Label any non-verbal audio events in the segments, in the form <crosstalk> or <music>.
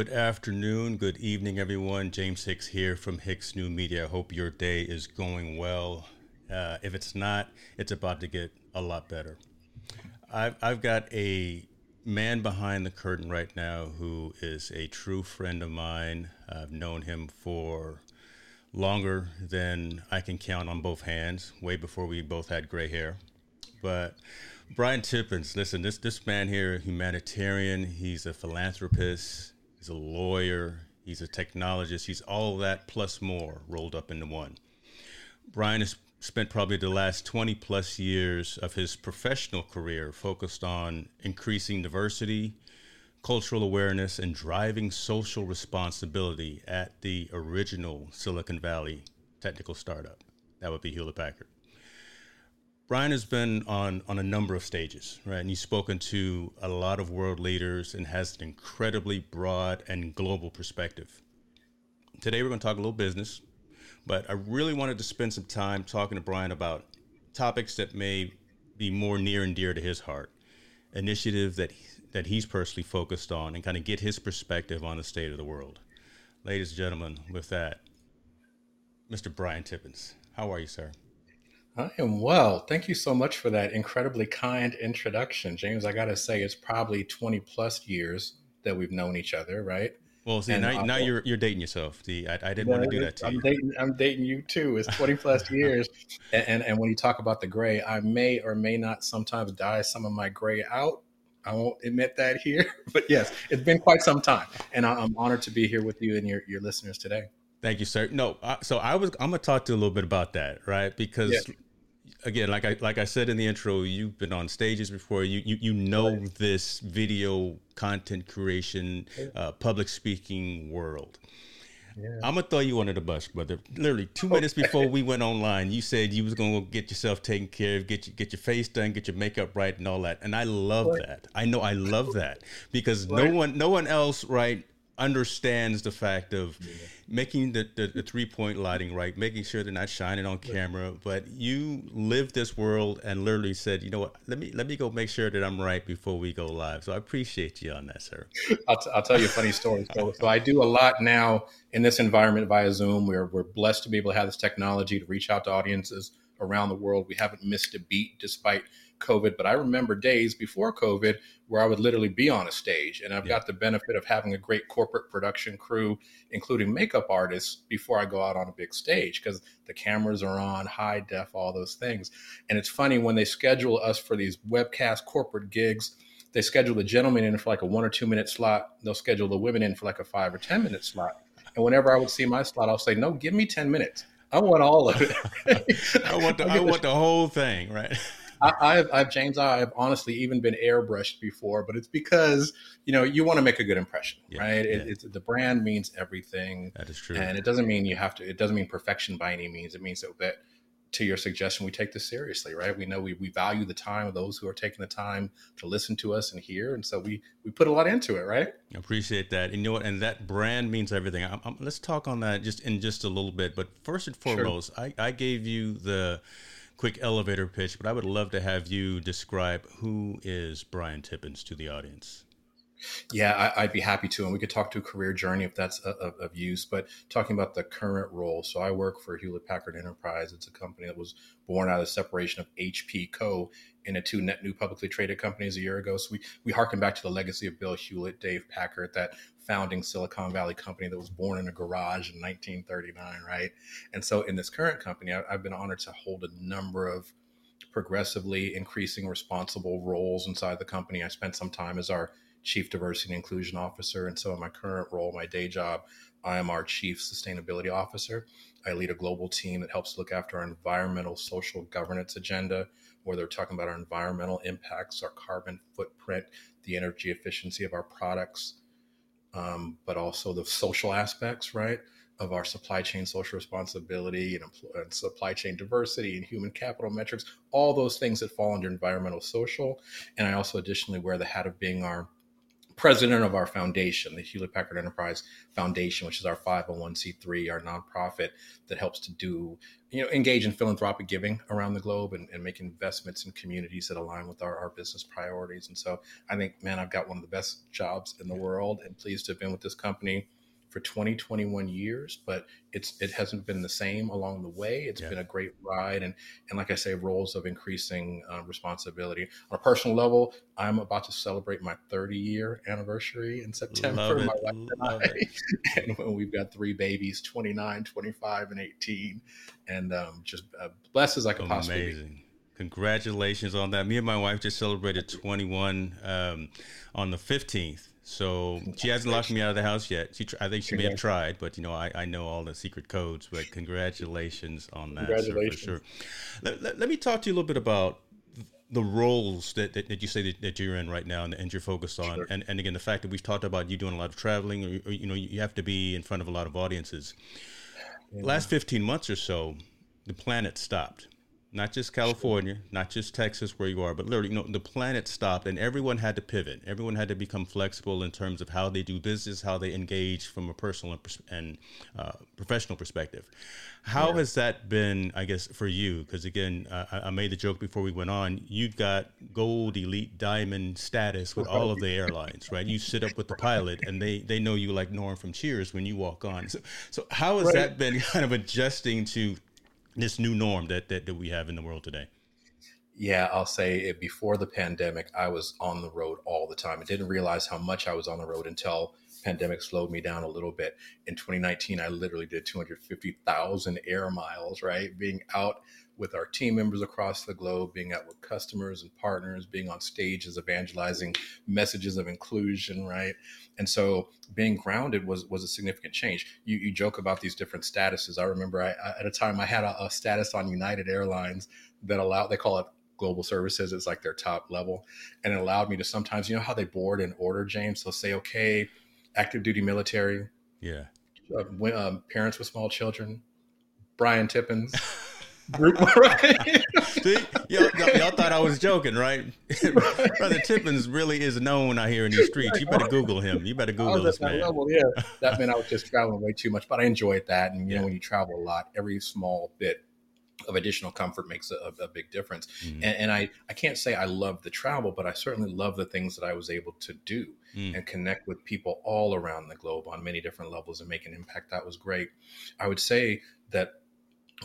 Good afternoon, good evening, everyone. James Hicks here from Hicks New Media. I hope your day is going well. Uh, if it's not, it's about to get a lot better. I've, I've got a man behind the curtain right now who is a true friend of mine. I've known him for longer than I can count on both hands, way before we both had gray hair. But Brian Tippens, listen, this this man here, humanitarian, he's a philanthropist, he's a lawyer, he's a technologist, he's all that plus more rolled up into one. Brian has spent probably the last 20 plus years of his professional career focused on increasing diversity, cultural awareness, and driving social responsibility at the original Silicon Valley technical startup. That would be Hewlett Packard. Brian has been on, on a number of stages, right? And he's spoken to a lot of world leaders and has an incredibly broad and global perspective. Today, we're going to talk a little business, but I really wanted to spend some time talking to Brian about topics that may be more near and dear to his heart, initiative that that he's personally focused on, and kind of get his perspective on the state of the world. Ladies and gentlemen, with that, Mr. Brian Tippens, how are you, sir? I am well. Thank you so much for that incredibly kind introduction, James. I got to say, it's probably 20 plus years that we've known each other, right? Well, see, and, now, now you're you're dating yourself. See, I, I didn't want to do that to I'm you. Dating, I'm dating you too. It's 20 plus <laughs> years, and, and, and when you talk about the gray, I may or may not sometimes dye some of my gray out. I won't admit that here, <laughs> but yes, it's been quite some time, and I'm honored to be here with you and your your listeners today. Thank you, sir. No, so I was I'm gonna talk to you a little bit about that, right? Because yeah again, like I like I said in the intro, you've been on stages before. You you, you know right. this video content creation, uh, public speaking world. Yeah. I'm gonna throw you under the bus, brother. Literally two minutes before we went online, you said you was gonna get yourself taken care of, get you, get your face done, get your makeup right, and all that. And I love what? that. I know I love that because what? no one, no one else, right, understands the fact of. Yeah making the, the, the, three point lighting right, making sure they're not shining on camera. But you lived this world and literally said, you know what, let me let me go make sure that I'm right before we go live. So I appreciate you on that, sir. I'll, t- I'll tell you a funny story. So, so I do a lot now in this environment via Zoom. We're, we're blessed to be able to have this technology to reach out to audiences around the world. We haven't missed a beat despite COVID, but I remember days before COVID where I would literally be on a stage. And I've yeah. got the benefit of having a great corporate production crew, including makeup artists, before I go out on a big stage because the cameras are on, high def, all those things. And it's funny when they schedule us for these webcast corporate gigs. They schedule the gentlemen in for like a one or two minute slot. They'll schedule the women in for like a five or 10 minute slot. And whenever I would see my slot, I'll say, no, give me 10 minutes. I want all of it. <laughs> I want the I want the whole thing, right? I, have I've James, I've honestly even been airbrushed before, but it's because you know you want to make a good impression, yeah, right? Yeah. It, it's the brand means everything. That is true, and it doesn't mean you have to. It doesn't mean perfection by any means. It means that, that to your suggestion, we take this seriously, right? We know we, we value the time of those who are taking the time to listen to us and hear, and so we we put a lot into it, right? I appreciate that. And you know what? And that brand means everything. I'm, I'm, let's talk on that just in just a little bit. But first and foremost, sure. I, I gave you the quick elevator pitch, but I would love to have you describe who is Brian Tippens to the audience. Yeah, I, would be happy to, and we could talk to a career journey if that's uh, of, of, use. But talking about the current role, so I work for Hewlett Packard Enterprise. It's a company that was born out of the separation of HP Co. into two net new publicly traded companies a year ago. So we we harken back to the legacy of Bill Hewlett, Dave Packard, that founding Silicon Valley company that was born in a garage in 1939, right? And so in this current company, I, I've been honored to hold a number of progressively increasing responsible roles inside the company. I spent some time as our chief diversity and inclusion officer. And so in my current role, my day job, I am our chief sustainability officer. I lead a global team that helps look after our environmental, social governance agenda, where they're talking about our environmental impacts, our carbon footprint, the energy efficiency of our products, um, but also the social aspects, right, of our supply chain social responsibility and, and, supply chain diversity and human capital metrics, all those things that fall under environmental social. And I also additionally wear the hat of being our president of our foundation, the Hewlett Packard Enterprise Foundation, which is our 501c3, our nonprofit that helps to do, you know, engage in philanthropic giving around the globe and, and make investments in communities that align with our, our business priorities. And so I think, man, I've got one of the best jobs in the world and pleased to have been with this company for 20, 21 years, but it's it hasn't been the same along the way. It's yeah. been a great ride, and and like I say, roles of increasing uh, responsibility on a personal level. I'm about to celebrate my 30 year anniversary in September. My wife and I, <laughs> and when we've got three babies, 29, 25, and 18, and um, just uh, blessed as I can Amazing. possibly be. Congratulations on that. Me and my wife just celebrated 21 um, on the 15th. So she hasn't locked me out of the house yet. She, I think she may have tried, but you know, I, I know all the secret codes. But congratulations on that, congratulations. Sir, for sure. Let, let, let, me talk to you a little bit about the roles that, that, that you say that, that, you're in right now and, and you're focused on, sure. and, and again, the fact that we've talked about you doing a lot of traveling, or, or you know, you have to be in front of a lot of audiences. Yeah. Last 15 months or so, the planet stopped not just California, not just Texas where you are, but literally, you know, the planet stopped and everyone had to pivot. Everyone had to become flexible in terms of how they do business, how they engage from a personal and, uh, professional perspective. How yeah. has that been, I guess, for you? Because again, uh, I made the joke before we went on. You've got gold, elite, diamond status with all of the airlines, right? You sit up with the pilot, and they they know you like Norm from Cheers when you walk on. So, so how has right. that been kind of adjusting to this new norm that, that, that we have in the world today? Yeah, I'll say it, before the pandemic, I was on the road all the time. I didn't realize how much I was on the road until pandemic slowed me down a little bit. In 2019, I literally did 250,000 air miles, right? Being out with our team members across the globe, being out with customers and partners, being on stages, evangelizing messages of inclusion, right? And so being grounded was was a significant change. You, you joke about these different statuses. I remember I, I, at a time I had a, a status on United Airlines that allowed they call it global services it's like their top level and it allowed me to sometimes you know how they board and order james they'll say okay active duty military yeah uh, um, parents with small children brian tippens <laughs> right? <laughs> See, y'all, y'all, thought I was joking, right? <laughs> Brother Tippens really is known out here in these streets. You better Google him. You better Google this man. Level, yeah, <laughs> that meant I was just traveling way too much, but I enjoyed that. And you yeah. know, when you travel a lot, every small bit of additional comfort makes a, a big difference. Mm-hmm. And, and, I, I can't say I love the travel, but I certainly love the things that I was able to do mm. and connect with people all around the globe on many different levels and make an impact. That was great. I would say that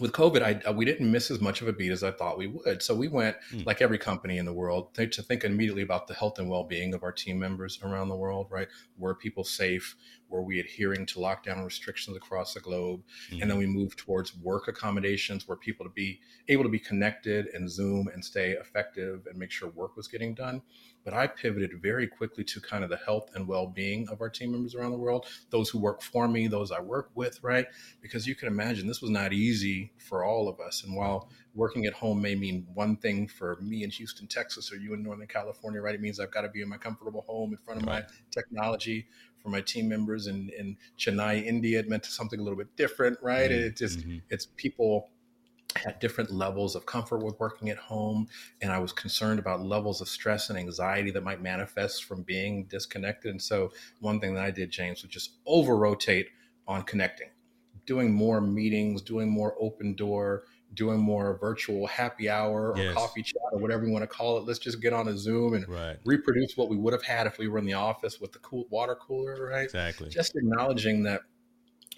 with COVID, I, uh, we didn't miss as much of a beat as I thought we would. So we went, mm. like every company in the world, to think immediately about the health and well-being of our team members around the world. Right? Were people safe? Were we adhering to lockdown restrictions across the globe? Mm. And then we moved towards work accommodations, where people to be able to be connected and Zoom and stay effective and make sure work was getting done. But I pivoted very quickly to kind of the health and well being of our team members around the world, those who work for me, those I work with, right? Because you can imagine this was not easy for all of us. And while working at home may mean one thing for me in Houston, Texas, or you in Northern California, right? It means I've got to be in my comfortable home in front of right. my technology. For my team members in, in Chennai, India, it meant something a little bit different, right? Mm-hmm. It just, mm-hmm. it's people had different levels of comfort with working at home and i was concerned about levels of stress and anxiety that might manifest from being disconnected and so one thing that i did james was just over rotate on connecting doing more meetings doing more open door doing more virtual happy hour or yes. coffee chat or whatever you want to call it let's just get on a zoom and right. reproduce what we would have had if we were in the office with the cool water cooler right exactly just acknowledging that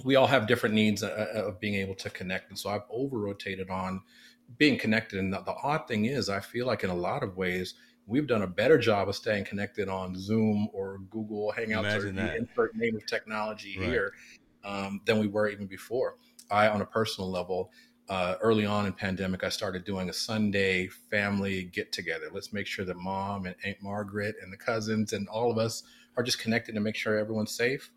we all have different needs uh, uh, of being able to connect. And so I've over rotated on being connected. And the, the, odd thing is, I feel like in a lot of ways, we've done a better job of staying connected on Zoom or Google Hangouts Imagine or that. the insert name of technology right. here um, than we were even before. I, on a personal level, uh, early on in pandemic, I started doing a Sunday family get together. Let's make sure that mom and Aunt Margaret and the cousins and all of us are just connected to make sure everyone's safe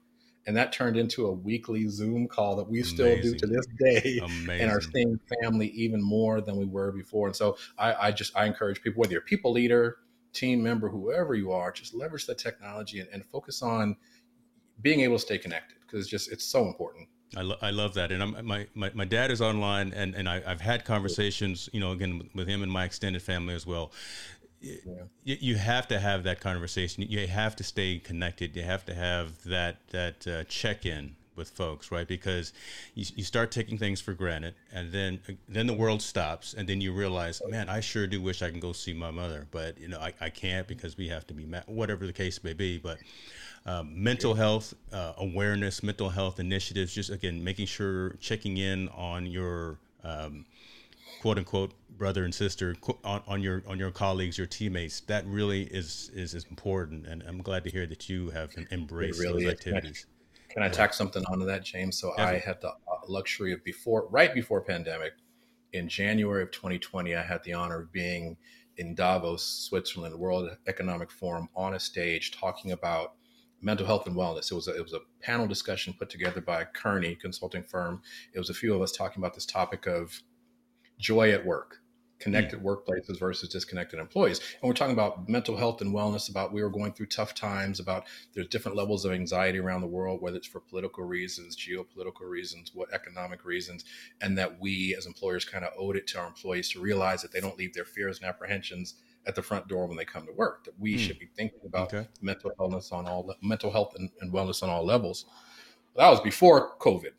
and that turned into a weekly Zoom call that we still do to this day, <laughs> Amazing. and are seeing family even more than we were before. And so I, I, just I encourage people, whether you're a people leader, team member, whoever you are, just leverage the technology and, and focus on being able to stay connected because it's just it's so important. I, lo- I love that, and I'm, my, my my dad is online, and and I, have had conversations, you know, again with him and my extended family as well yeah. you, you have to have that conversation. You have to stay connected. You have to have that that uh, check in with folks, right? Because you, you start taking things for granted, and then then the world stops, and then you realize, man, I sure do wish I can go see my mother, but you know I, I can't because we have to be whatever the case may be. But um, mental health uh, awareness, mental health initiatives, just again making sure checking in on your um, quote unquote brother and sister on, on your on your colleagues, your teammates. That really is is, is important, and I'm glad to hear that you have embraced really those activities. Can I tack something onto that, James? So I had the uh, luxury of before, right before pandemic, in January of 2020, I had the honor of being in Davos, Switzerland, World Economic Forum, on a stage talking about mental health and wellness. It was a, it was a panel discussion put together by Kearney consulting firm. It was a few of us talking about this topic of joy at work connected hmm. workplaces versus disconnected employees. And we're talking about mental health and wellness, about we were going through tough times, about there's different levels of anxiety around the world, whether it's for political reasons, geopolitical reasons, what economic reasons, and that we as employers kind of owed it to our employees to realize that they don't leave their fears and apprehensions at the front door when they come to work. That we mm. should be thinking about okay. mental illness on all mental health and, and wellness on all levels. That was before COVID.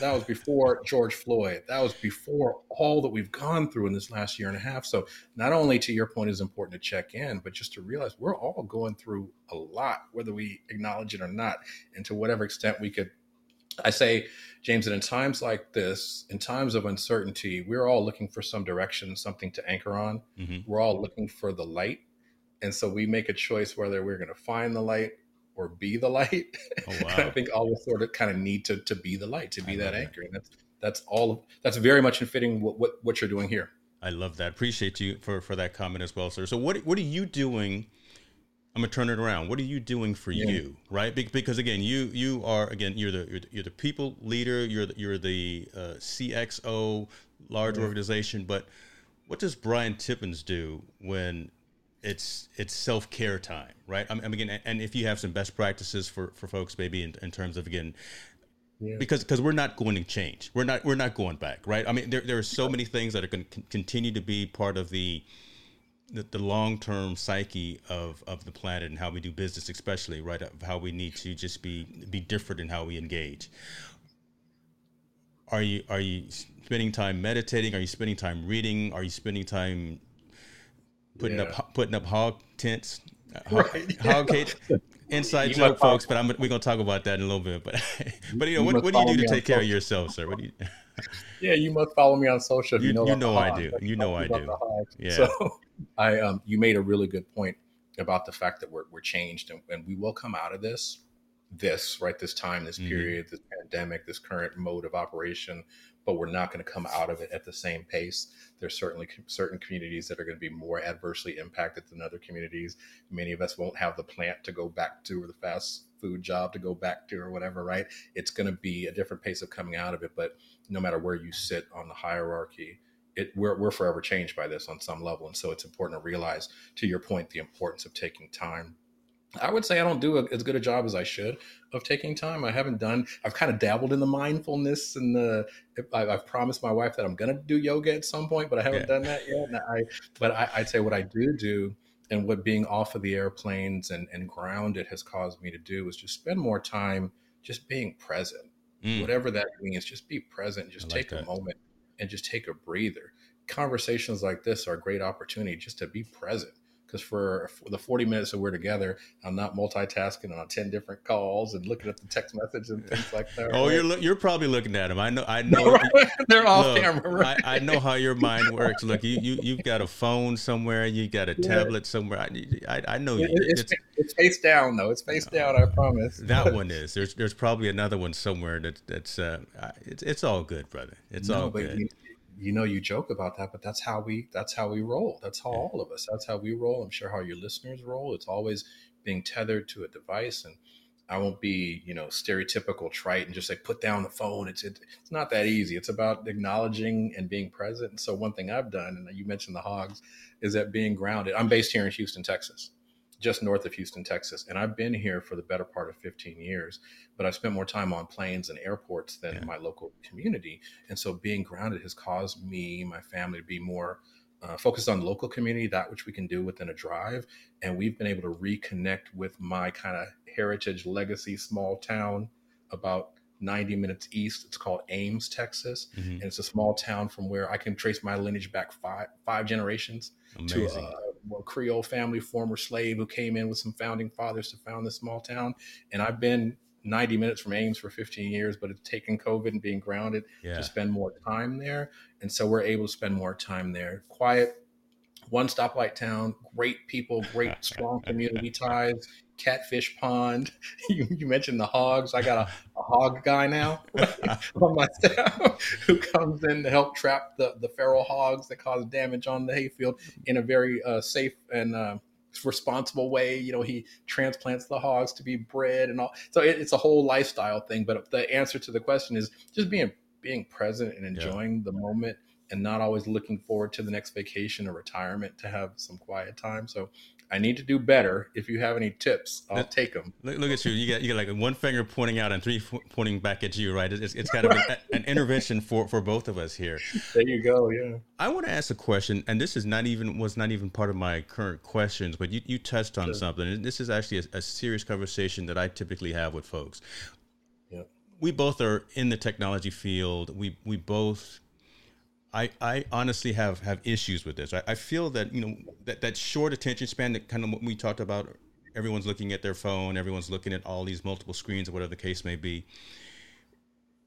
That was before <laughs> George Floyd. That was before all that we've gone through in this last year and a half. So, not only to your point is important to check in, but just to realize we're all going through a lot, whether we acknowledge it or not. And to whatever extent we could, I say, James, that in times like this, in times of uncertainty, we're all looking for some direction, something to anchor on. Mm-hmm. We're all looking for the light. And so we make a choice whether we're going to find the light or be the <laughs> light. Oh, wow. I think all of us sort of kind of need to to be the light, to be that anchor. And that's that's all that's very much in fitting what, what, what you're doing here. I love that. Appreciate you for for that comment as well, sir. So what what are you doing? I'm gonna turn it around. What are you doing for yeah. you, right? Because again, you you are again you're the you're the, you're the people leader. You're the, you're the uh, CXO, large yeah. organization. But what does Brian Tippens do when it's it's self care time, right? I mean, again, and if you have some best practices for for folks, maybe in, in terms of again, yeah. because because we're not going to change, we're not we're not going back, right? I mean, there there are so many things that are going to continue to be part of the the, the long term psyche of of the planet and how we do business, especially right, of how we need to just be be different in how we engage. Are you are you spending time meditating? Are you spending time reading? Are you spending time putting yeah. up putting up hog tents, <laughs> hog, right. hog cage. <laughs> Inside joke, folks, but I'm, we're gonna talk about that in a little bit. But <laughs> but you know, you what, what do you do to take care of yourself, sir? What do you? <laughs> yeah, you must follow me on social. You, you know, you know I do. You know I do. Yeah. So <laughs> I um, you made a really good point about the fact that we're we're changed and, and we will come out of this this right this time this mm-hmm. period this pandemic this current mode of operation but we're not going to come out of it at the same pace. There's certainly certain communities that are going to be more adversely impacted than other communities. Many of us won't have the plant to go back to or the fast food job to go back to or whatever, right? It's going to be a different pace of coming out of it. But no matter where you sit on the hierarchy, it, we're, we're forever changed by this on some level. And so it's important to realize, to your point, the importance of taking time I would say I don't do a, as good a job as I should of taking time. I haven't done. I've kind of dabbled in the mindfulness and the. I, have promised my wife that I'm going to do yoga at some point, but I haven't yeah. done that yet. And I, but I, I'd say what I do do, and what being off of the airplanes and, and grounded has caused me to do is just spend more time just being present. Mm. Whatever that means, just be present. Just like take that. a moment and just take a breather. Conversations like this are a great opportunity just to be present because for, for, the 40 minutes that we're together, I'm not multitasking on 10 different calls and looking at the text message and things like that. oh, right? you're lo- you're probably looking at them. I know. I <laughs> know. They're off look, camera. Right? I, I, know how your mind <laughs> works. Look, you you you've got a phone somewhere. You got a yeah. tablet somewhere. I I, I know. It, it's, it's, it's, face down though. It's face down. I promise. That one is. There's there's probably another one somewhere that that's uh it's it's all good, brother. It's no, all good. You, you know you joke about that but that's how we that's how we roll. That's how all of us that's how we roll. I'm sure how your listeners roll. It's always being tethered to a device and i won't be you know stereotypical trite and just like put down the phone. It's it, it's not that easy. It's about acknowledging and being present. And so one thing i've done and you mentioned the hogs is that being grounded. I'm based here in houston texas just north of Houston, Texas. And I've been here for the better part of 15 years, but I've spent more time on planes and airports than yeah. my local community. And so being grounded has caused me, my family to be more uh, focused on local community, that which we can do within a drive. And we've been able to reconnect with my kind of heritage legacy small town about 90 minutes east. It's called Ames, Texas. Mm-hmm. And it's a small town from where I can trace my lineage back five, five generations Amazing. to a, a Creole family, former slave who came in with some founding fathers to found this small town. And I've been 90 minutes from Ames for 15 years, but it's taken COVID and being grounded yeah. to spend more time there. And so we're able to spend more time there. Quiet, one stoplight town, great people, great <laughs> strong community ties, catfish pond. <laughs> You, you, mentioned the hogs. I got a, a hog guy now on my staff who comes in to help trap the, the feral hogs that cause damage on the hayfield in a very uh, safe and uh, responsible way. You know, he transplants the hogs to be bred and all. So it, it's a whole lifestyle thing. But the answer to the question is just being being present and enjoying yeah. the moment and not always looking forward to the next vacation or retirement to have some quiet time. So I need to do better. If you have any tips, I'll look, take them. Look, look, at you. You got you got like one finger pointing out and three pointing back at you, right? It's, it's kind of an, an, intervention for for both of us here. There you go. Yeah. I want to ask a question, and this is not even was not even part of my current questions, but you you touched on sure. something, and this is actually a, a serious conversation that I typically have with folks. Yeah. We both are in the technology field. We we both I, I honestly have have issues with this. I, I feel that you know that, that short attention span that kind of what we talked about. Everyone's looking at their phone. Everyone's looking at all these multiple screens or whatever the case may be.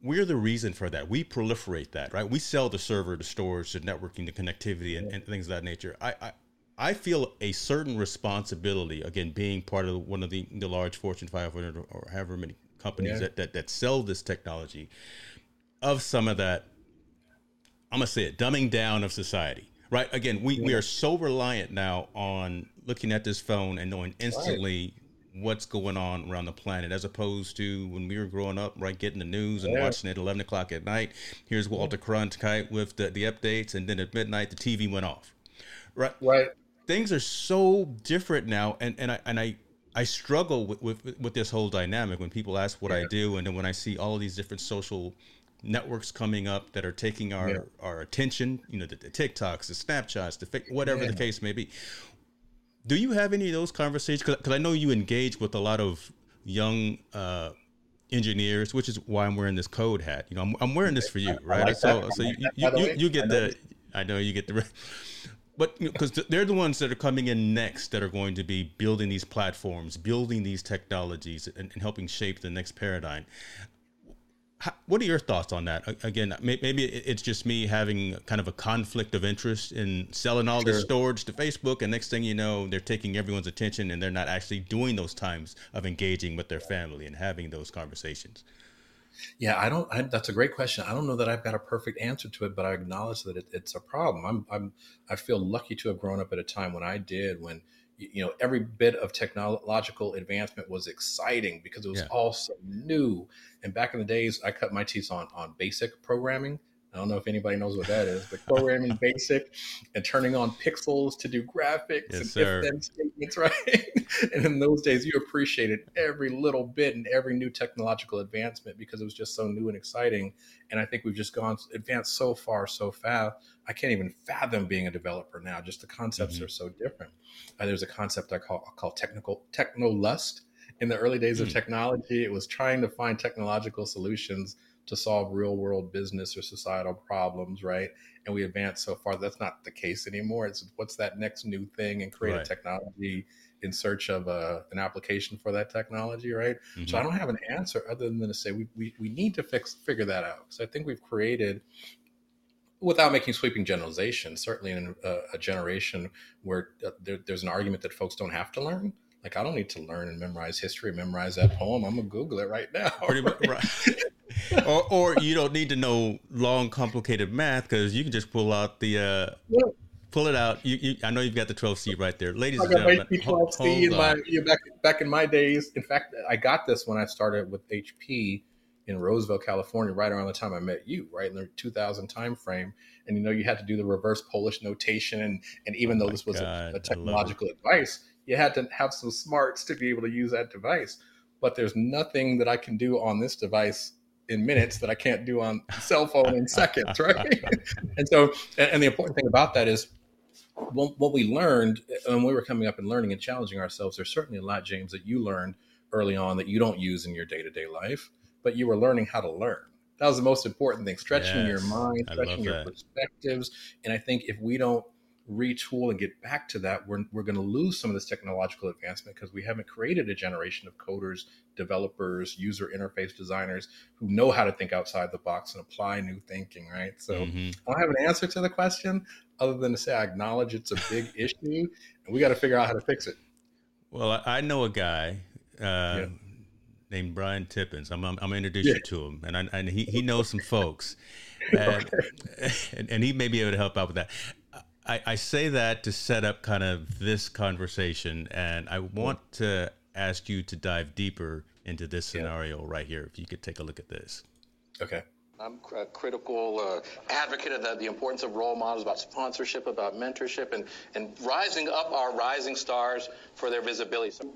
We're the reason for that. We proliferate that, right? We sell the server, the storage, the networking, the connectivity, and, and things of that nature. I, I I feel a certain responsibility again, being part of one of the, the large Fortune 500 or however many companies yeah. that, that that sell this technology, of some of that I'm gonna say it, dumbing down of society. Right. Again, we, yeah. we are so reliant now on looking at this phone and knowing instantly right. what's going on around the planet, as opposed to when we were growing up, right, getting the news and yeah. watching it at 11 o'clock at night. Here's Walter Cronkite with the, the updates, and then at midnight the TV went off. Right. Right. Things are so different now, and and I and I I struggle with, with, with this whole dynamic when people ask what yeah. I do, and then when I see all of these different social networks coming up that are taking our, yeah. our attention, you know, the, the, TikToks, the Snapchats, the whatever yeah. the case may be. Do you have any of those conversations? Because I know you engage with a lot of young uh, engineers, which is why I'm wearing this code hat. You know, I'm, I'm wearing this for you, right? Like so, so you, you, you, you, get the, I know you get the, but because you know, they're the ones that are coming in next that are going to be building these platforms, building these technologies, and, and helping shape the next paradigm what are your thoughts on that? Again, maybe it's just me having kind of a conflict of interest in selling all sure. this storage to Facebook, and next thing you know, they're taking everyone's attention, and they're not actually doing those times of engaging with their family and having those conversations. Yeah, I don't. I, that's a great question. I don't know that I've got a perfect answer to it, but I acknowledge that it, it's a problem. I'm, I'm, I feel lucky to have grown up at a time when I did, when you know every bit of technological advancement was exciting because it was yeah. all so new and back in the days i cut my teeth on on basic programming I don't know if anybody knows what that is, but programming basic and turning on pixels to do graphics yes, and if then statements, <laughs> right? and in those days, you appreciated every little bit and every new technological advancement because it was just so new and exciting. And I think we've just gone advanced so far, so fast. I can't even fathom being a developer now. Just the concepts mm-hmm. are so different. Uh, there's a concept I call I call technical techno lust. In the early days mm-hmm. of mm. technology, it was trying to find technological solutions to solve real world business or societal problems, right? And we advance so far. That's not the case anymore. It's what's that next new thing and create right. a technology in search of a, uh, an application for that technology, right? Mm-hmm. So I don't have an answer other than to say we, we, we need to fix figure that out. So I think we've created without making sweeping generalizations, certainly in a, a generation where uh, there, there's an argument that folks don't have to learn. Like I don't need to learn and memorize history, memorize that poem. I'm gonna Google it right now. Pretty much, <laughs> right. or, or you don't need to know long, complicated math because you can just pull out the uh, yeah. pull it out. You, you, I know you've got the 12C right there, ladies I and gentlemen. My 12C in my you know, back back in my days. In fact, I got this when I started with HP in Roseville, California, right around the time I met you, right in the 2000 time frame. And you know, you had to do the reverse Polish notation, and and even though oh this was a, a, technological device, you had to have some smarts to be able to use that device. But there's nothing that I can do on this device in minutes that I can't do on a cell phone in seconds, <laughs> right? and so, and, and, the important thing about that is what we learned uh, when we were coming up and learning and challenging ourselves, there's certainly a lot, James, that you learned early on that you don't use in your day to day life, but you were learning how to learn. That was the most important thing, stretching yes, your mind, stretching your perspectives. And I think if we don't retool and get back to that, we're, we're going to lose some of this technological advancement because we haven't created a generation of coders, developers, user interface designers who know how to think outside the box and apply new thinking, right? So mm-hmm. I don't have an answer to the question other than to say I acknowledge it's a big <laughs> issue and we got to figure out how to fix it. Well, I know a guy uh, yeah. named Brian Tippens. I'm, I'm, I'm going to introduce yeah. you to him, and, I, and he, he <laughs> knows some folks. And, okay. <laughs> and, and, he may be able to help out with that. I, I say that to set up kind of this conversation, and I want to ask you to dive deeper into this scenario yeah. right here. If you could take a look at this. Okay. I'm a critical uh, advocate of the, the, importance of role models, about sponsorship, about mentorship, and, and rising up our rising stars for their visibility. So-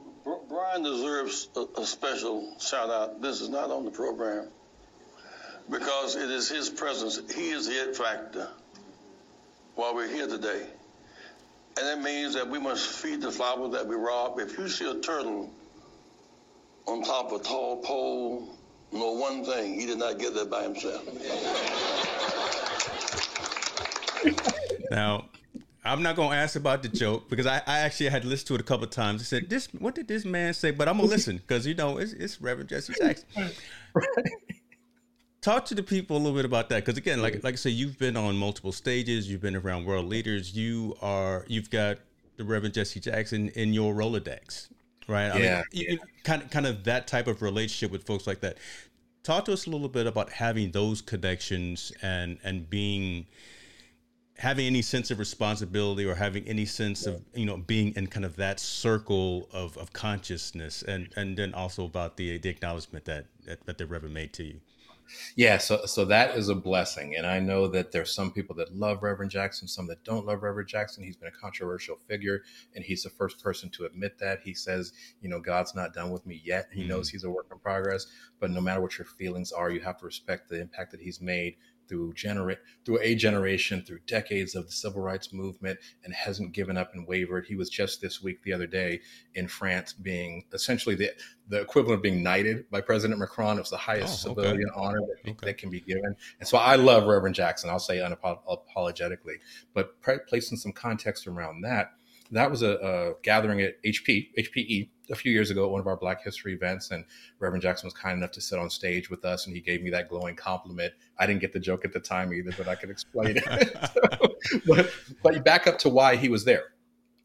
Brian deserves a, a special shout out. This is not on the program because it is his presence. He is the it factor while we're here today. And that means that we must feed the flowers that we rob. If you see a turtle on top of a tall pole, know one thing, he did not get there by himself. now, I'm not gonna ask about the joke because I, I actually had listened to it a couple of times. I said, "This, what did this man say?" But I'm gonna listen because you know it's, it's Reverend Jesse Jackson. Right <laughs> talk to the people a little bit about that because again like like i say you've been on multiple stages you've been around world leaders you are you've got the reverend jesse jackson in your rolodex right? I yeah, mean, yeah. kind of kind of that type of relationship with folks like that. Talk to us a little bit about having those connections and and being having any sense of responsibility or having any sense of you know being in kind of that circle of, of consciousness and and then also about the the acknowledgement that that, that the reverend made to you yeah, so so that is a blessing, and I know that there's some people that love Reverend Jackson, some that don't love Reverend Jackson. He's been a controversial figure, and he's the first person to admit that. He says, you know, God's not done with me yet. He mm-hmm. knows he's a work in progress, but no matter what your feelings are, you have to respect the impact that he's made through generate through a generation, through decades of the civil rights movement, and hasn't given up and wavered. He was just this week, the other day, in France, being essentially the the equivalent of being knighted by President Macron. It was the highest oh, okay. civilian honor that, okay. that, can be given. And so I love Reverend Jackson. I'll say unapologetically, but placing some context around that that was a, a, gathering at HP, HPE, a few years ago at one of our Black History events. And Reverend Jackson was kind enough to sit on stage with us and he gave me that glowing compliment. I didn't get the joke at the time either, but I could explain it. <laughs> <laughs> so, but, but back up to why he was there.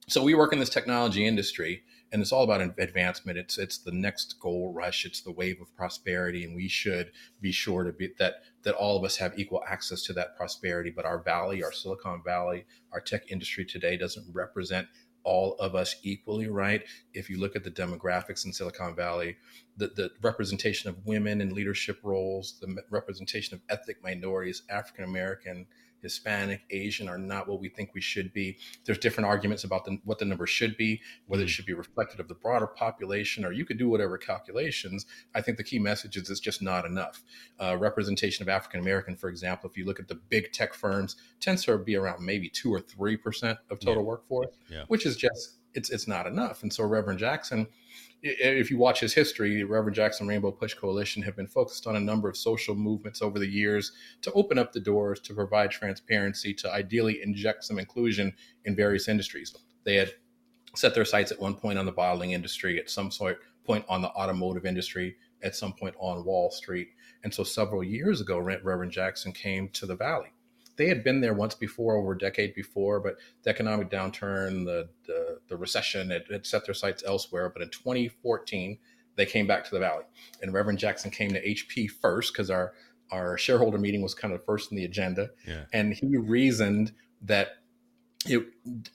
So we work in this technology industry and it's all about advancement. It's it's the next goal rush. It's the wave of prosperity, and we should be sure to be that that all of us have equal access to that prosperity. But our valley, our Silicon Valley, our tech industry today doesn't represent all of us equally, right? If you look at the demographics in Silicon Valley, the, the representation of women in leadership roles, the representation of ethnic minorities, African American, Hispanic, Asian are not what we think we should be. There's different arguments about the, what the number should be, whether it mm. should be reflected of the broader population, or you could do whatever calculations. I think the key message is it's just not enough. Uh, representation of African American, for example, if you look at the big tech firms, tends to be around maybe two or three percent of total yeah. workforce, yeah. which is just it's it's not enough. And so Reverend Jackson if you watch his history, the Reverend Jackson Rainbow Push Coalition have been focused on a number of social movements over the years to open up the doors, to provide transparency, to ideally inject some inclusion in various industries. They had set their sights at one point on the bottling industry, at some sort point on the automotive industry, at some point on Wall Street. And so several years ago, Reverend Jackson came to the Valley they had been there once before, over a decade before, but the economic downturn, the the, the recession, had, had set their sights elsewhere. But in 2014, they came back to the valley, and Reverend Jackson came to HP first because our our shareholder meeting was kind of first in the agenda, yeah. and he reasoned that it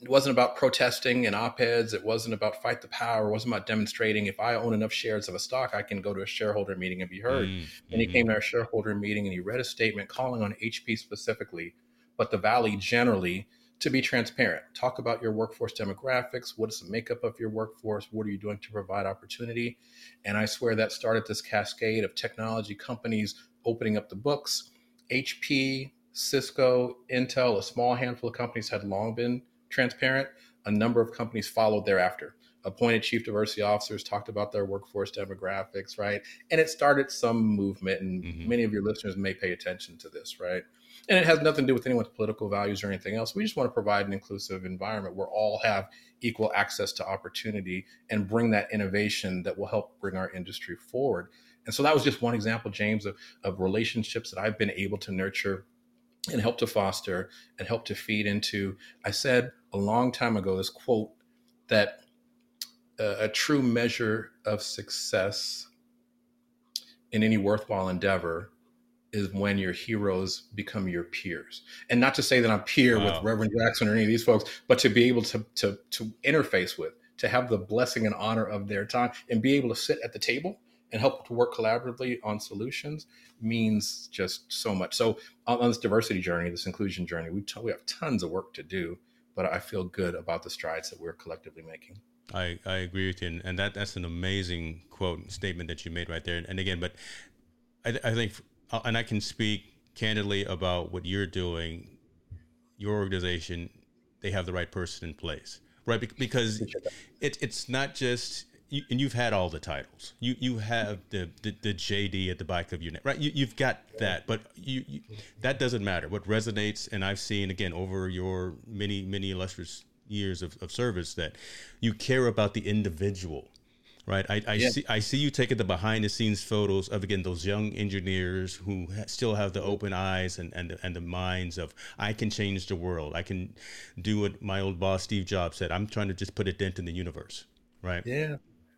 wasn't about protesting and op-eds. It wasn't about fight the power. It wasn't about demonstrating if i own enough shares of a stock i can go to a shareholder meeting and be heard. Mm-hmm. and he came to our shareholder meeting and he read a statement calling on hp specifically but the valley generally to be transparent. Talk about your workforce demographics. What is the makeup of your workforce? What are you doing to provide opportunity? And i swear that started this cascade of technology companies opening up the books. Hp Cisco, Intel, a small handful of companies had long been transparent, a number of companies followed thereafter. Appointed chief diversity officers talked about their workforce demographics, right? And it started some movement, and mm-hmm. many of your listeners may pay attention to this, right? And it has nothing to do with anyone's political values or anything else. We just want to provide an inclusive environment where all have equal access to opportunity and bring that innovation that will help bring our industry forward. And so that was just one example, James, of, of relationships that I've been able to nurture and help to foster and help to feed into. I said a long time ago this quote that uh, a true measure of success in any worthwhile endeavor is when your heroes become your peers. And not to say that I'm peer wow. with Reverend Jackson or any of these folks, but to be able to, to, to interface with, to have the blessing and honor of their time and be able to sit at the table and help to work collaboratively on solutions means just so much. So on, on this diversity journey, this inclusion journey, we, t- we have tons of work to do, but I feel good about the strides that we're collectively making. I, I agree with you, and, and that that's an amazing quote statement that you made right there. And again, but I, I think, uh, and I can speak candidly about what you're doing. Your organization, they have the right person in place, right? Because it, it's not just you, and you've had all the titles. You you have the, the, the JD at the back of your neck, right? You you've got that, but you, you, that doesn't matter. What resonates, and I've seen again over your many many illustrious years of, of service that you care about the individual, right? I, I yeah. see I see you taking the behind the scenes photos of again those young engineers who still have the open eyes and and the, and the minds of I can change the world. I can do what my old boss Steve Jobs said. I'm trying to just put a dent in the universe, right? Yeah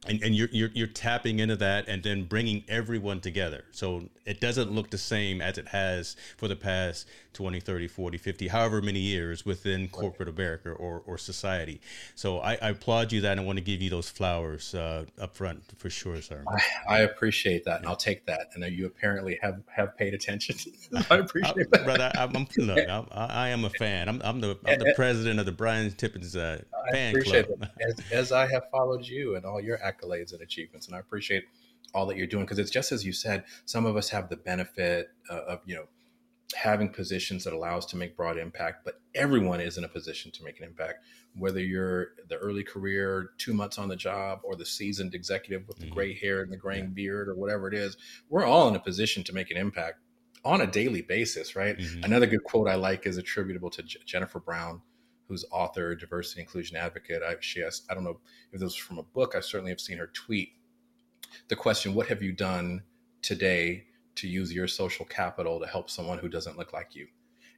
and, and you're, you're you're tapping into that and then bringing everyone together. So it doesn't look the same as it has for the past 20 30 40 50 however many years within corporate america or, or society. So I, I applaud you that and I want to give you those flowers uh, up front for sure sir. I, I appreciate that and i'll take that. And you apparently have have paid attention. <laughs> I appreciate I, that. Brother I'm, I'm, <laughs> look, I'm, I am a fan. I'm, I'm the I'm the <laughs> president of the brian tippens uh, fan club. as, as i have followed you and all your accolades and achievements. And I appreciate all that you're doing because it's just as you said, some of us have the benefit uh, of, you know, having positions that allow us to make broad impact, but everyone is in a position to make an impact. Whether you're the early career, two months on the job, or the seasoned executive with the mm-hmm. gray hair and the graying yeah. beard, or whatever it is, we're all in a position to make an impact on a daily basis, right? Mm-hmm. Another good quote I like is attributable to J- Jennifer Brown, who's author, diversity inclusion advocate. I, she has, I don't know if this was from a book. I certainly have seen her tweet the question, "What have you done today to use your social capital to help someone who doesn't look like you?"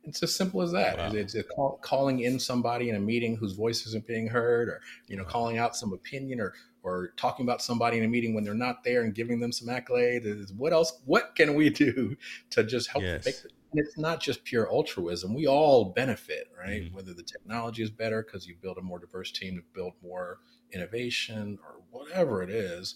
It's as simple as that. Wow. It's, it's call, calling in somebody in a meeting whose voice isn't being heard, or you know, wow. calling out some opinion, or or talking about somebody in a meeting when they're not there and giving them some accolades. What else? What can we do to just help yes. make it's not just pure altruism. We all benefit, right? Mm-hmm. Whether the technology is better because you build a more diverse team to build more innovation or whatever it is.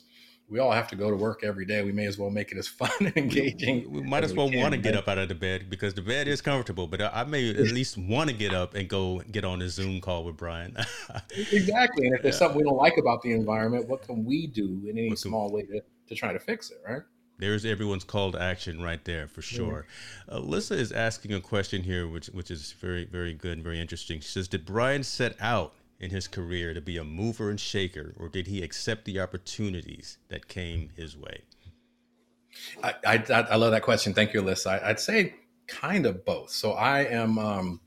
We all have to go to work every day. We may as well make it as <laughs> fun and engaging. We, we might as, as well we want to get up out of the bed because the bed is comfortable, but I may at <laughs> least want to get up and go get on a Zoom call with Brian. <laughs> exactly. And if there's yeah. something we don't like about the environment, what can we do in any small way to, to try to fix it, right? There's everyone's call to action right there for sure. Uh, Alyssa is asking a question here, which which is very very good and very interesting. She says, "Did Brian set out in his career to be a mover and shaker, or did he accept the opportunities that came his way?" I I, I love that question. Thank you, Alyssa. I, would say kind of both. So I am um,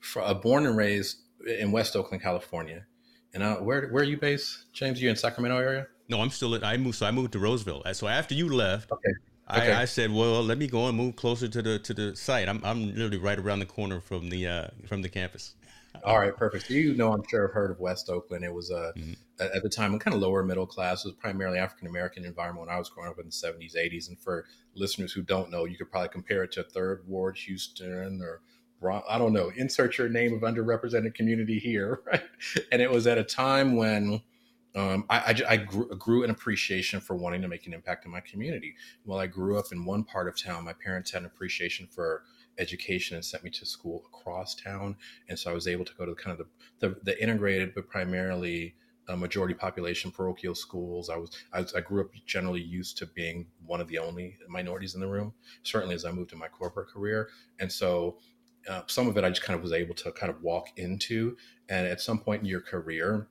for, uh, born and raised in West Oakland, California. And uh, where where are you based, James? You in Sacramento area? No, I'm still. I moved. So I moved to Roseville. So after you left, okay. Okay. I, I, said, well, let me go and move closer to the to the site. I'm I'm literally right around the corner from the uh, from the campus. <laughs> All right, perfect. So you know, I'm sure have heard of West Oakland. It was uh, mm-hmm. at the time kind of lower middle class. It was primarily African American environment when I was growing up in the 70s, 80s. And for listeners who don't know, you could probably compare it to Third Ward, Houston, or I don't know. Insert your name of underrepresented community here, <laughs> right? And it was at a time when um, I, I, I grew, grew, an appreciation for wanting to make an impact in my community. While I grew up in one part of town, my parents had an appreciation for education and sent me to school across town, and so I was able to go to kind of the the, the integrated but primarily uh, majority population parochial schools. I was, I was I grew up generally used to being one of the only minorities in the room. Certainly, as I moved in my corporate career, and so uh, some of it I just kind of was able to kind of walk into. And at some point in your career,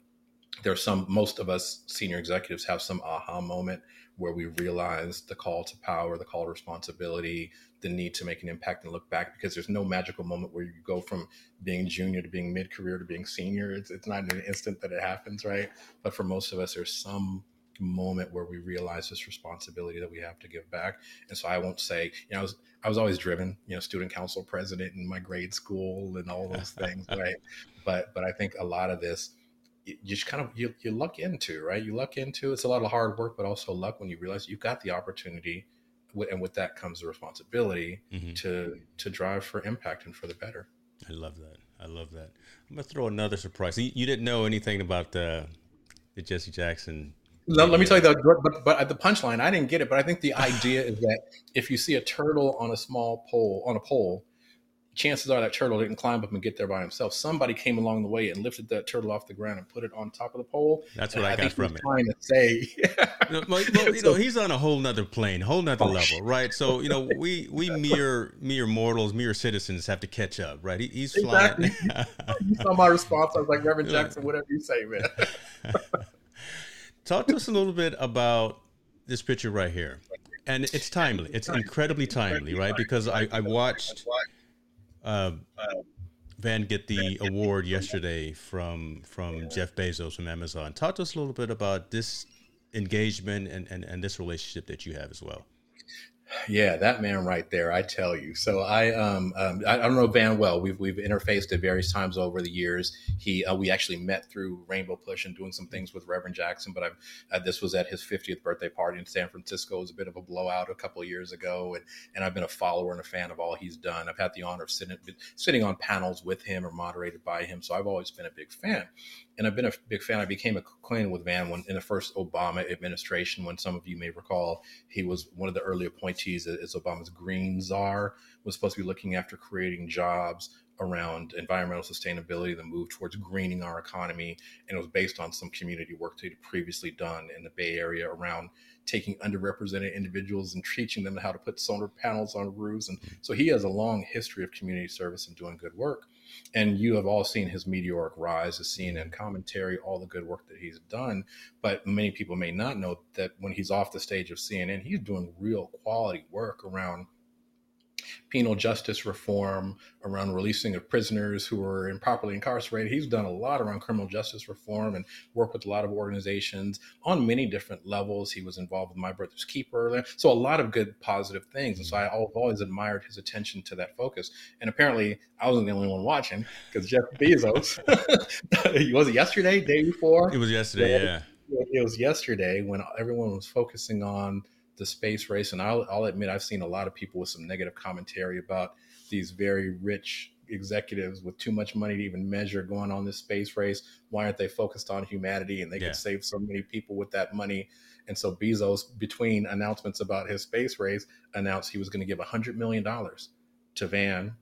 there's some, most of us senior executives have some aha moment where we realize the call to power, the call to responsibility, the need to make an impact and look back because there's no magical moment where you go from being junior to being mid career to being senior. It's, it's not in an instant that it happens, right? But for most of us, there's some moment where we realize this responsibility that we have to give back. And so I won't say, you know, I was, I was always driven, you know, student council president in my grade school and all those things, <laughs> right? But but I think a lot of this you just kind of you, you luck into, right? You luck into it's a lot of hard work, but also luck when you realize you've got the opportunity and with that comes the responsibility mm-hmm. to to drive for impact and for the better. I love that. I love that. I'm gonna throw another surprise. You, you didn't know anything about the the Jesse Jackson let, let me tell you that, but, but at the punchline, I didn't get it. But I think the <sighs> idea is that if you see a turtle on a small pole, on a pole, chances are that turtle didn't climb up and get there by himself. Somebody came along the way and lifted that turtle off the ground and put it on top of the pole. That's what I, I got from it. Trying to say, <laughs> well, you know, he's on a whole nother plane, whole nother oh, level, right? So you know, <laughs> we we mere mere mortals, mere citizens have to catch up, right? He, he's exactly. flying. <laughs> you saw my response. I was like, Reverend Jackson, whatever you say, man. Talk to us a little bit about this picture right here. And it's timely. It's incredibly timely, right? Because I, I watched uh, Van get the award yesterday from from Jeff Bezos from Amazon. Talk to us a little bit about this engagement and, and, and this relationship that you have as well. Yeah, that man right there, I tell you. So I um, um I, I, don't know Van well. We've we've interfaced at various times over the years. He uh, we actually met through Rainbow Push and doing some things with Reverend Jackson. But I've uh, this was at his 50th birthday party in San Francisco. It was a bit of a blowout a couple years ago, and and I've been a follower and a fan of all he's done. I've had the honor of sitting sitting on panels with him or moderated by him. So I've always been a big fan and I've been a big fan. I became acquainted with Van when in the first Obama administration, when some of you may recall, he was one of the early appointees as Obama's green czar, was supposed to be looking after creating jobs around environmental sustainability, the move towards greening our economy. And it was based on some community work that he'd previously done in the Bay Area around taking underrepresented individuals and teaching them how to put solar panels on roofs. And so he has a long history of community service and doing good work. And you have all seen his meteoric rise, as seen in commentary, all the good work that he's done. But many people may not know that when he's off the stage of CNN, he's doing real quality work around penal justice reform, around releasing of prisoners who were improperly incarcerated. He's done a lot around criminal justice reform and worked with a lot of organizations on many different levels. He was involved with My Brother's Keeper. So a lot of good positive things. And so I've always admired his attention to that focus. And apparently I wasn't the only one watching because Jeff Bezos, <laughs> was it yesterday, day before? It was yesterday, yeah. It was yesterday when everyone was focusing on – the space race. And I'll, I'll admit, I've seen a lot of people with some negative commentary about these very rich executives with too much money to even measure going on this space race. Why aren't they focused on humanity? And they yeah. could save so many people with that money. And so Bezos, between announcements about his space race, announced he was going to give $100 million to Van.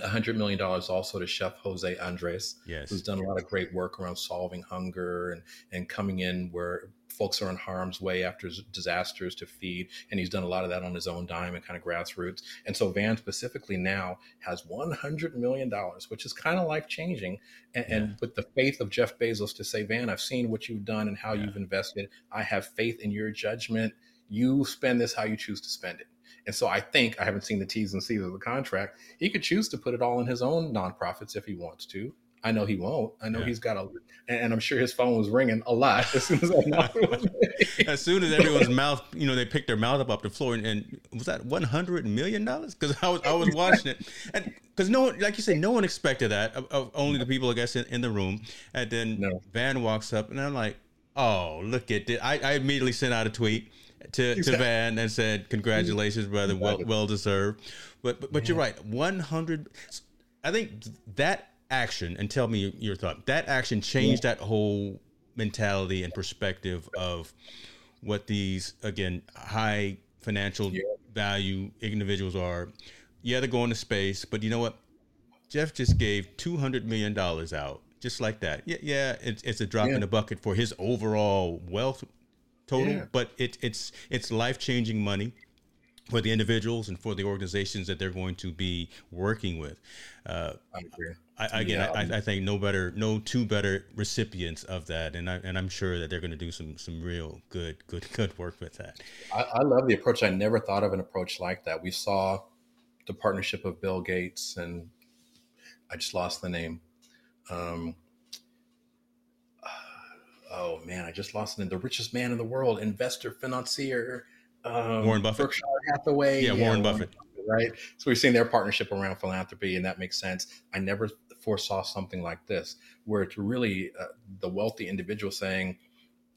$100 million also to Chef Jose Andres, yes. who's done a lot of great work around solving hunger and, and coming in where folks are in harm's way after disasters to feed. And he's done a lot of that on his own dime and kind of grassroots. And so Van specifically now has $100 million, which is kind of life changing. And, yeah. and, with the faith of Jeff Bezos to say, Van, I've seen what you've done and how yeah. you've invested. I have faith in your judgment. You spend this how you choose to spend it. And so I think I haven't seen the T's and C's of the contract. He could choose to put it all in his own nonprofits if he wants to. I know he won't. I know yeah. he's got a, and I'm sure his phone was ringing a lot <laughs> as soon as I <laughs> As soon as everyone's mouth, you know, they picked their mouth up off the floor, and, and was that 100 million dollars? Because I was I was watching it, and because no one, like you say, no one expected that. Of, of only the people, I guess, in, in the room. And then no. Van walks up, and I'm like, oh, look at this. I, I immediately sent out a tweet to, exactly. to Van and said, congratulations, brother, well well deserved. But but, but you're right, 100. I think that action and tell me your thought. That action changed yeah. that whole mentality and perspective of what these again high financial yeah. value individuals are. Yeah, they're going to space, but you know what? Jeff just gave two hundred million dollars out, just like that. Yeah, yeah, it's, it's a drop yeah. in the bucket for his overall wealth total, but it, it's it's life changing money for the individuals and for the organizations that they're going to be working with. Uh, I agree. I, again, yeah. I, I, think no better, no two better recipients of that, and I and I'm sure that they're going to do some some real good, good, good work with that. I, I love the approach. I never thought of an approach like that. We saw the partnership of Bill Gates and I just lost the name. Um, oh man, I just lost name. The richest man in the world, investor, financier, um, Warren Buffett, Berkshire Hathaway. Yeah, Warren, Buffett. Buffett. Right. So we've seen their partnership around philanthropy, and that makes sense. I never foresaw something like this, where it's really uh, the wealthy individual saying,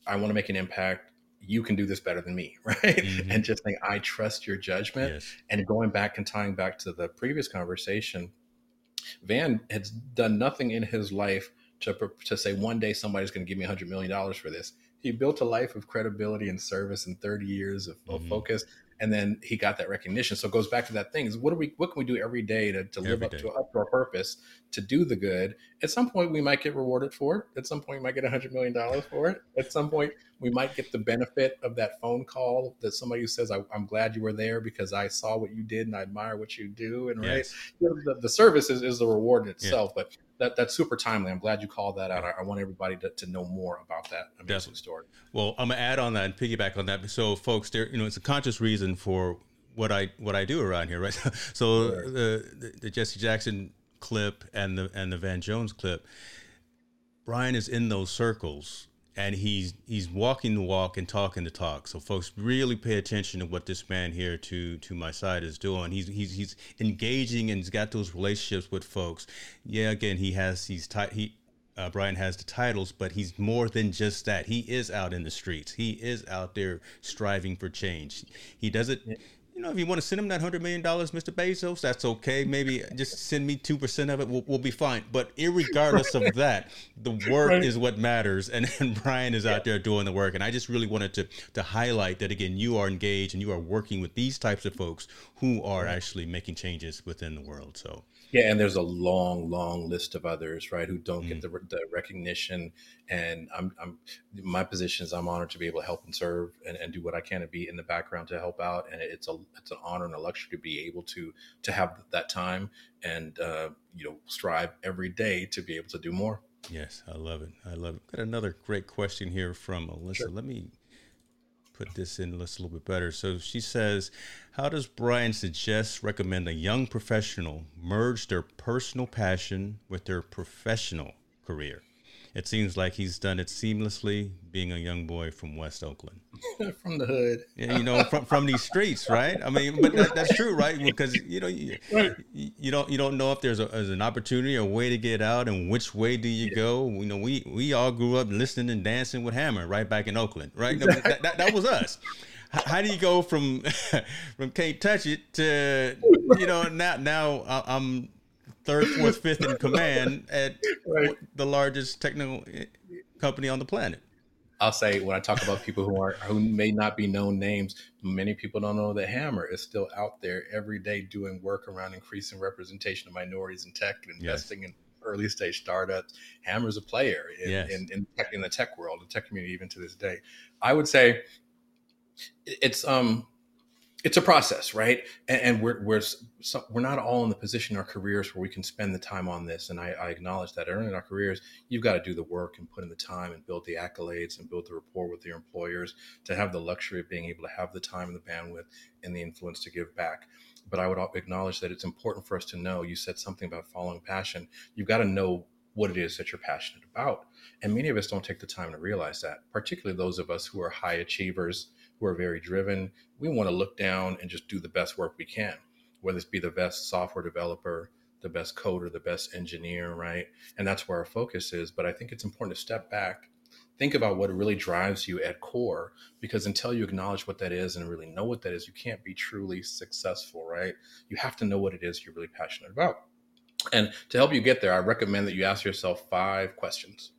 "I want to make an impact you can do this better than me, <laughs> right? Mm-hmm. And just saying, I trust your judgment. Yes. And going back and tying back to the previous conversation, Van has done nothing in his life to, to say one day somebody's going to give me $100 million for this. He built a life of credibility and service and 30 years of, mm-hmm. of focus and then he got that recognition. So it goes back to that thing: is what do we, what can we do every day to, to live up to up to our purpose, to do the good? At some point, we might get rewarded for it. At some point, we might get a hundred million dollars for it. At some point, we might get the benefit of that phone call that somebody says, I, am glad you were there because I saw what you did and I admire what you do." And yes. right, the, the, service is, is the reward in itself, yeah. but that, that's super timely. I'm glad you called that out. I, I want everybody to, to, know more about that amazing Definitely. story. Well, I'm gonna add on that and piggyback on that. So, folks, there, you know, it's a conscious reason for what I what I do around here, right? <laughs> so. The, the, the Jesse Jackson clip and the and the Van Jones clip, Brian is in those circles and he's he's walking the walk and talking the talk. So folks really pay attention to what this man here to to my side is doing. He's he's he's engaging and he's got those relationships with folks. Yeah, again, he has he's tight he uh, Brian has the titles, but he's more than just that. He is out in the streets. He is out there striving for change. He does it you know, if you want to send him that hundred million dollars, Mr. Bezos, that's okay. Maybe just send me two percent of it. We'll, we'll, be fine. But regardless of that, the work right. is what matters, and, <laughs> and Brian is yeah. out there doing the work. And I just really wanted to to highlight that again. You are engaged and you are working with these types of folks who are actually making changes within the world. So yeah, and there's a long, long list of others, right, who don't mm get the, the, recognition. And I'm, I'm, my position is I'm honored to be able to help and serve and, and do what I can to be in the background to help out. And it's a, it's an honor and a luxury to be able to, to have that time and, uh, you know, strive every day to be able to do more. Yes, I love it. I love it. Got another great question here from Alyssa. Sure. Let me put this in list a little bit better. So she says, How does Brian suggest recommend a young professional merge their personal passion with their professional career? It seems like he's done it seamlessly, being a young boy from West Oakland, <laughs> from the hood. Yeah, you know, from, from these streets, right? I mean, but that, that's true, right? Because you know, you, you don't you don't know if there's, a, there's an opportunity, a way to get out, and which way do you yeah. go? You know, we we all grew up listening and dancing with Hammer right back in Oakland, right? Exactly. that, that, that was us how do you go from <laughs> from can't touch it to you know now now I'm third, fourth, fifth in command at right. the largest technical eh, company on the planet. I'll say when I talk about people who are who may not be known names, many people don't know that Hammer is still out there every day doing work around increasing representation of minorities in tech and investing yes. in early stage startups. Hammer's a player in, yes. in, in, tech, in the tech world, the tech community, even to this day. I would say it's um it's a process, right? And, and we're we're we're not all in the position in our careers where we can spend the time on this. And I, I acknowledge that early in our careers, you've got to do the work and put in the time and build the accolades and build the rapport with your employers to have the luxury of being able to have the time and the bandwidth and the influence to give back. But I would acknowledge that it's important for us to know. You said something about following passion. You've got to know what it is that you're passionate about. And many of us don't take the time to realize that, particularly those of us who are high achievers who are very driven. We want to look down and just do the best work we can, whether it's be the best software developer, the best coder, the best engineer, right? And that's where our focus is. But I think it's important to step back, think about what really drives you at core, because until you acknowledge what that is and really know what that is, you can't be truly successful, right? You have to know what it is you're really passionate about. And to help you get there, I recommend that you ask yourself five questions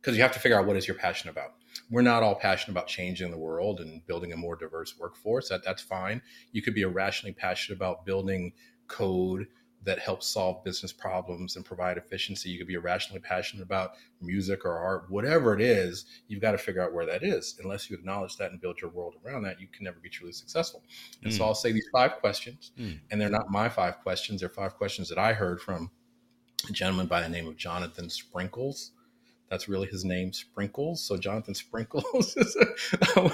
because you have to figure out what is your passion about we're not all passionate about changing the world and building a more diverse workforce. That that's fine. You could be irrationally passionate about building code that helps solve business problems and provide efficiency. You could be irrationally passionate about music or art, whatever it is, you've got to figure out where that is. Unless you acknowledge that and build your world around that, you can never be truly successful. And mm. so I'll say these five questions, mm. and they're not my five questions, they're five questions that I heard from a gentleman by the name of Jonathan Sprinkles that's really his name, Sprinkles. So Jonathan Sprinkles <laughs> is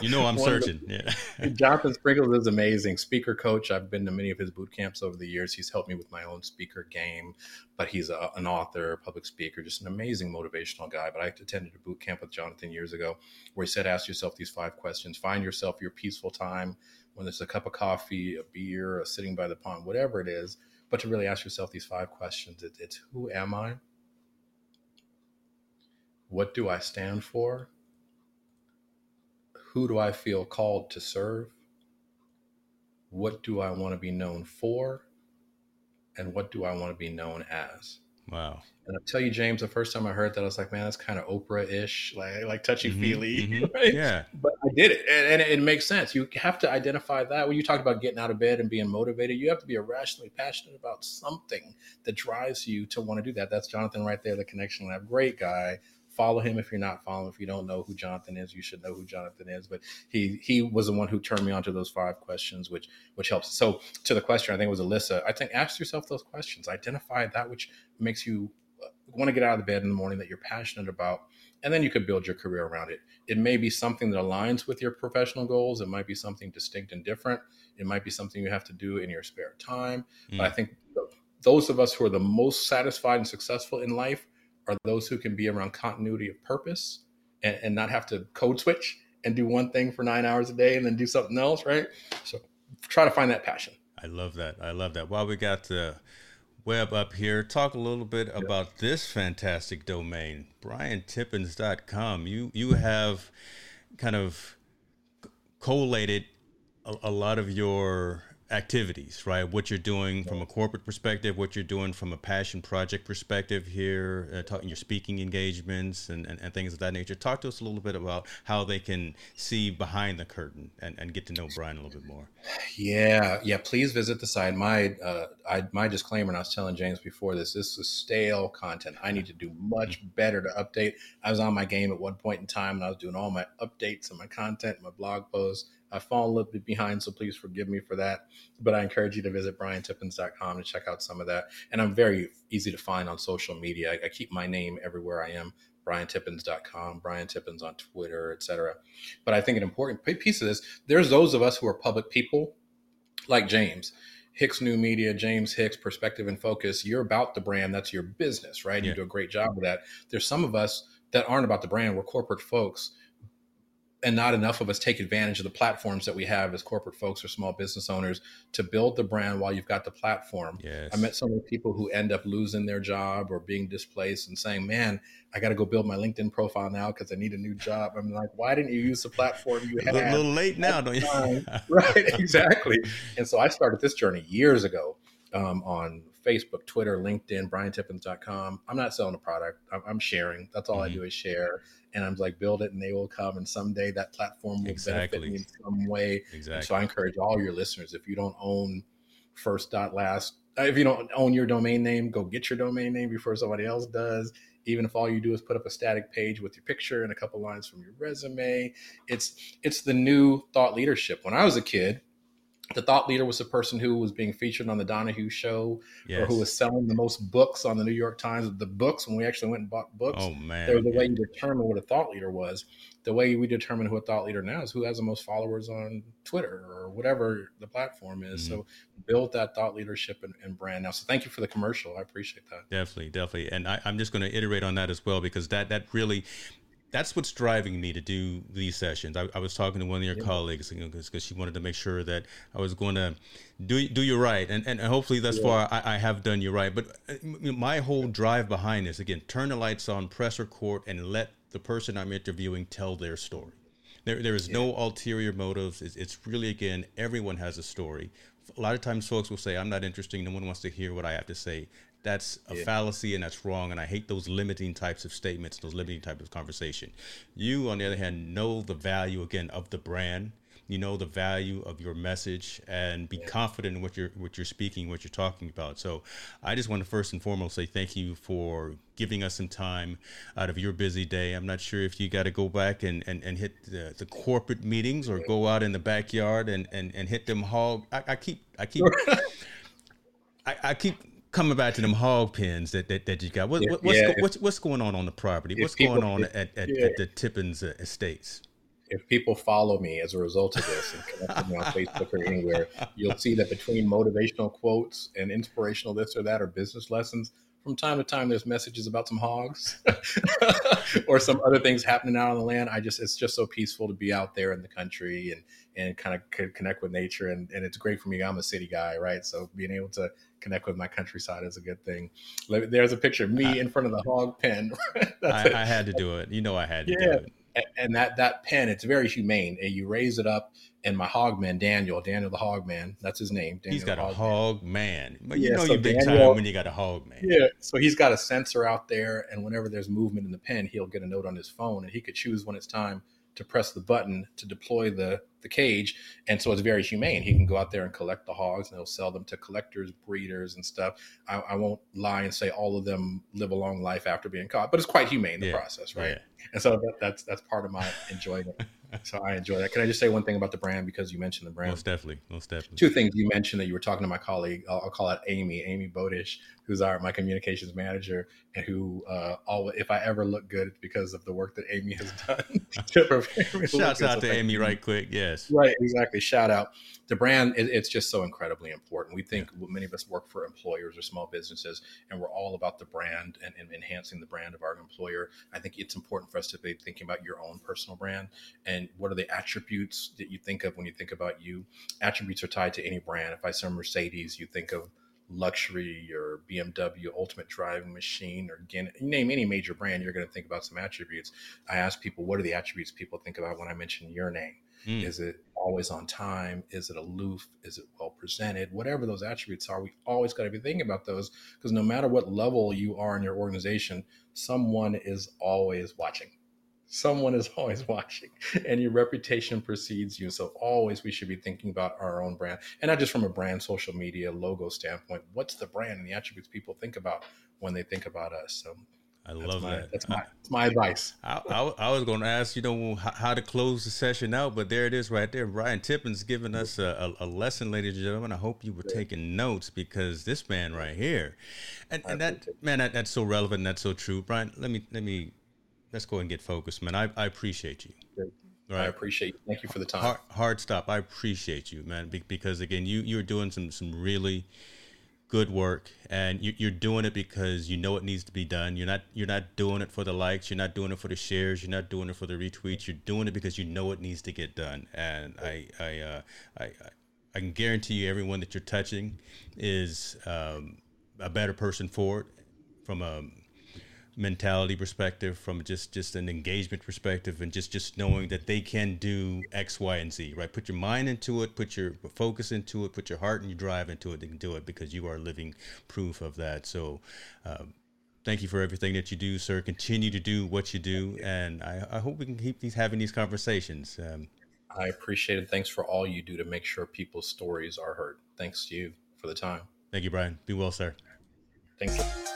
you know I'm searching. The, yeah, <laughs> Jonathan Sprinkles is amazing speaker coach. I've been to many of his boot camps over the years. He's helped me with my own speaker game, but he's a, an author, public speaker, just an amazing motivational guy. But I attended a boot camp with Jonathan years ago where he said, "Ask yourself these five questions. Find yourself your peaceful time when there's a cup of coffee, a beer, a sitting by the pond, whatever it is." But to really ask yourself these five questions, it, it's who am I? What do I stand for? Who do I feel called to serve? What do I want to be known for? And what do I want to be known as? Wow. And I'll tell you, James, the first time I heard that, I was like, man, that's kind of Oprah ish, like, like touchy feely. Mm-hmm, <laughs> mm-hmm. Right? Yeah. But I did it. And, and, it makes sense. You have to identify that. When you talked about getting out of bed and being motivated, you have to be irrationally passionate about something that drives you to want to do that. That's Jonathan right there, the connection lab. Great guy follow him if you're not following. If you don't know who Jonathan is, you should know who Jonathan is. But he he was the one who turned me on to those five questions, which which helps. So to the question, I think it was Alyssa. I think ask yourself those questions. Identify that which makes you uh, want to get out of the bed in the morning that you're passionate about, and then you could build your career around it. It may be something that aligns with your professional goals. It might be something distinct and different. It might be something you have to do in your spare time. Mm. But I think those of us who are the most satisfied and successful in life are those who can be around continuity of purpose and, and not have to code switch and do one thing for nine hours a day and then do something else, right? So try to find that passion. I love that. I love that. While we got the web up here, talk a little bit yeah. about this fantastic domain, briantippens.com. You you have kind of collated a, a lot of your activities, right? What you're doing from a corporate perspective, what you're doing from a passion project perspective here, uh, talking your speaking engagements and, and, and, things of that nature. Talk to us a little bit about how they can see behind the curtain and, and get to know Brian a little bit more. Yeah, yeah. Please visit the site. My uh, I, my disclaimer, and I was telling James before this, this is stale content. I need to do much better to update. I was on my game at one point in time, and I was doing all my updates and my content, my blog posts I fall a little bit behind, so please forgive me for that. But I encourage you to visit briantippens.com to check out some of that. And I'm very easy to find on social media. I, I keep my name everywhere I am. BrianTippens.com, Brian Tippens on Twitter, etc. But I think an important piece of this, there's those of us who are public people, like James, Hicks New Media, James Hicks, Perspectives in Focus. You're about the brand. That's your business, right? Yeah. You do a great job of that. There's some of us that aren't about the brand. We're corporate folks and not enough of us take advantage of the platforms that we have as corporate folks or small business owners to build the brand while you've got the platform. Yes. I met so many people who end up losing their job or being displaced and saying, "Man, I got to go build my LinkedIn profile now because I need a new job." I'm like, "Why didn't you use the platform you had?" A little late now, don't you? <laughs> right, exactly. And so I started this journey years ago um, on Facebook, Twitter, LinkedIn, BrianTippens.com. I'm not selling a product. I'm, I'm sharing. That's all mm-hmm. I do is share and I'm like, build it and they will come. And someday that platform will exactly. benefit me in some way. Exactly. And so I encourage all your listeners, if you don't own first dot last, uh, if you don't own your domain name, go get your domain name before somebody else does. Even if all you do is put up a static page with your picture and a couple lines from your resume, it's it's the new thought leadership. When I was a kid, the thought leader was the person who was being featured on the Donahue show yes. or who was selling the most books on the New York Times. The books, when we actually went and bought books, oh man, they were the yeah. way you determine what a thought leader was. The way we determine who a thought leader now is who has the most followers on Twitter or whatever the platform is. Mm-hmm. So build that thought leadership and, and, brand now. So thank you for the commercial. I appreciate that. Definitely, definitely. And I, I'm just going to iterate on that as well because that that really that's what's driving me to do these sessions. I, I was talking to one of your yeah. colleagues because you know, she wanted to make sure that I was going to do do you right, and and hopefully thus yeah. far I, I, have done you right. But uh, my whole drive behind this again, turn the lights on, press record, and let the person I'm interviewing tell their story. There there is yeah. no ulterior motives. It's, it's really again everyone has a story. A lot of times folks will say I'm not interesting. No one wants to hear what I have to say that's a yeah. fallacy and that's wrong and i hate those limiting types of statements those limiting types of conversation you on the other hand know the value again of the brand you know the value of your message, and be confident in what you're what you're speaking, what you're talking about. So, I just want to first and foremost say thank you for giving us some time out of your busy day. I'm not sure if you got to go back and, and, and hit the, the corporate meetings or go out in the backyard and, and, and hit them hog. I, I keep I keep <laughs> I, I keep coming back to them hog pens that, that, that you got. What, what, what's, yeah, what's, what's going on on the property? What's people, going on if, at, at, yeah. at, the Tippens uh, estates? If people follow me as a result of this and connect with me on Facebook or anywhere, you'll see that between motivational quotes and inspirational this or that or business lessons, from time to time there's messages about some hogs <laughs> or some other things happening out on the land. I just it's just so peaceful to be out there in the country and and kind of connect with nature and, and it's great for me. I'm a city guy, right? So being able to connect with my countryside is a good thing. There's a picture of me in front of the hog pen. <laughs> I, I, had to do it. You know, I had to yeah. do it and that that pen it's very humane and you raise it up and my hogman daniel daniel the hogman that's his name daniel he's got a hog man but you yeah, know so you big daniel, time when you got a hog man yeah so he's got a sensor out there and whenever there's movement in the pen he'll get a note on his phone and he could choose when it's time to press the button to deploy the the cage. And so it's very humane. He can go out there and collect the hogs and he'll sell them to collectors breeders and stuff. I, I won't lie and say all of them live a long life after being caught but it's quite humane the yeah. process right? Yeah. and so that, that's that's part of my enjoyment <laughs> <laughs> so I enjoy that. Can I just say one thing about the brand because you mentioned the brand? Most definitely, most definitely. Two things you mentioned that you were talking to my colleague. I'll, I'll call it Amy, Amy Bodish, who's our my communications manager, and who uh, always, if I ever look good, it's because of the work that Amy has <laughs> done. Shouts out to Amy, right quick. Yes, right, exactly. Shout out the brand. It, it's just so incredibly important. We think yeah. many of us work for employers or small businesses, and we're all about the brand and, and enhancing the brand of our employer. I think it's important for us to be thinking about your own personal brand and what are the attributes that you think of when you think about you. Attributes are tied to any brand. If I say Mercedes, you think of luxury or BMW ultimate driving machine or again name any major brand you're going to think about some attributes I ask people what are the attributes people think about when I mention your name mm. is it always on time is it aloof is it well presented whatever those attributes are we always got to be thinking about those because no matter what level you are in your organization someone is always watching someone is <laughs> always watching and your reputation precedes you so always we should be thinking about our own brand and not just from a brand social media logo standpoint what's the brand and the attributes people think about when they think about us so I love my, that. That's my, that's my advice. I, I, I was going to ask, you know, how, to close the session out, but there it is right there. Brian Tippens giving us a, a, a, lesson, ladies and gentlemen. I hope you were taking notes because this man right here, and, and that man, that, that's so relevant. And that's so true. Brian, let me let me let's go and get focused, man. I, I appreciate you. Right. I appreciate you. Thank you for the time. Hard, hard, stop. I appreciate you, man, because again, you you're doing some some really good work, and you, you're doing it because you know it needs to be done. You're not you're not doing it for the likes. You're not doing it for the shares. You're not doing it for the retweets. You're doing it because you know it needs to get done. And I I uh, I, I can guarantee you, everyone that you're touching is um, a better person for it from a mentality perspective, from just just an engagement perspective, and just just knowing that they can do X, Y, and Z. Right? Put your mind into it, put your focus into it, put your heart and your drive into it. They can do it because you are living proof of that. So. Um, thank you for everything that you do, sir. Continue to do what you do, and I, I hope we can keep these having these conversations. Um, I appreciate it. Thanks for all you do to make sure people's stories are heard. Thanks to you for the time. Thank you, Brian. Be well, sir. Thank you.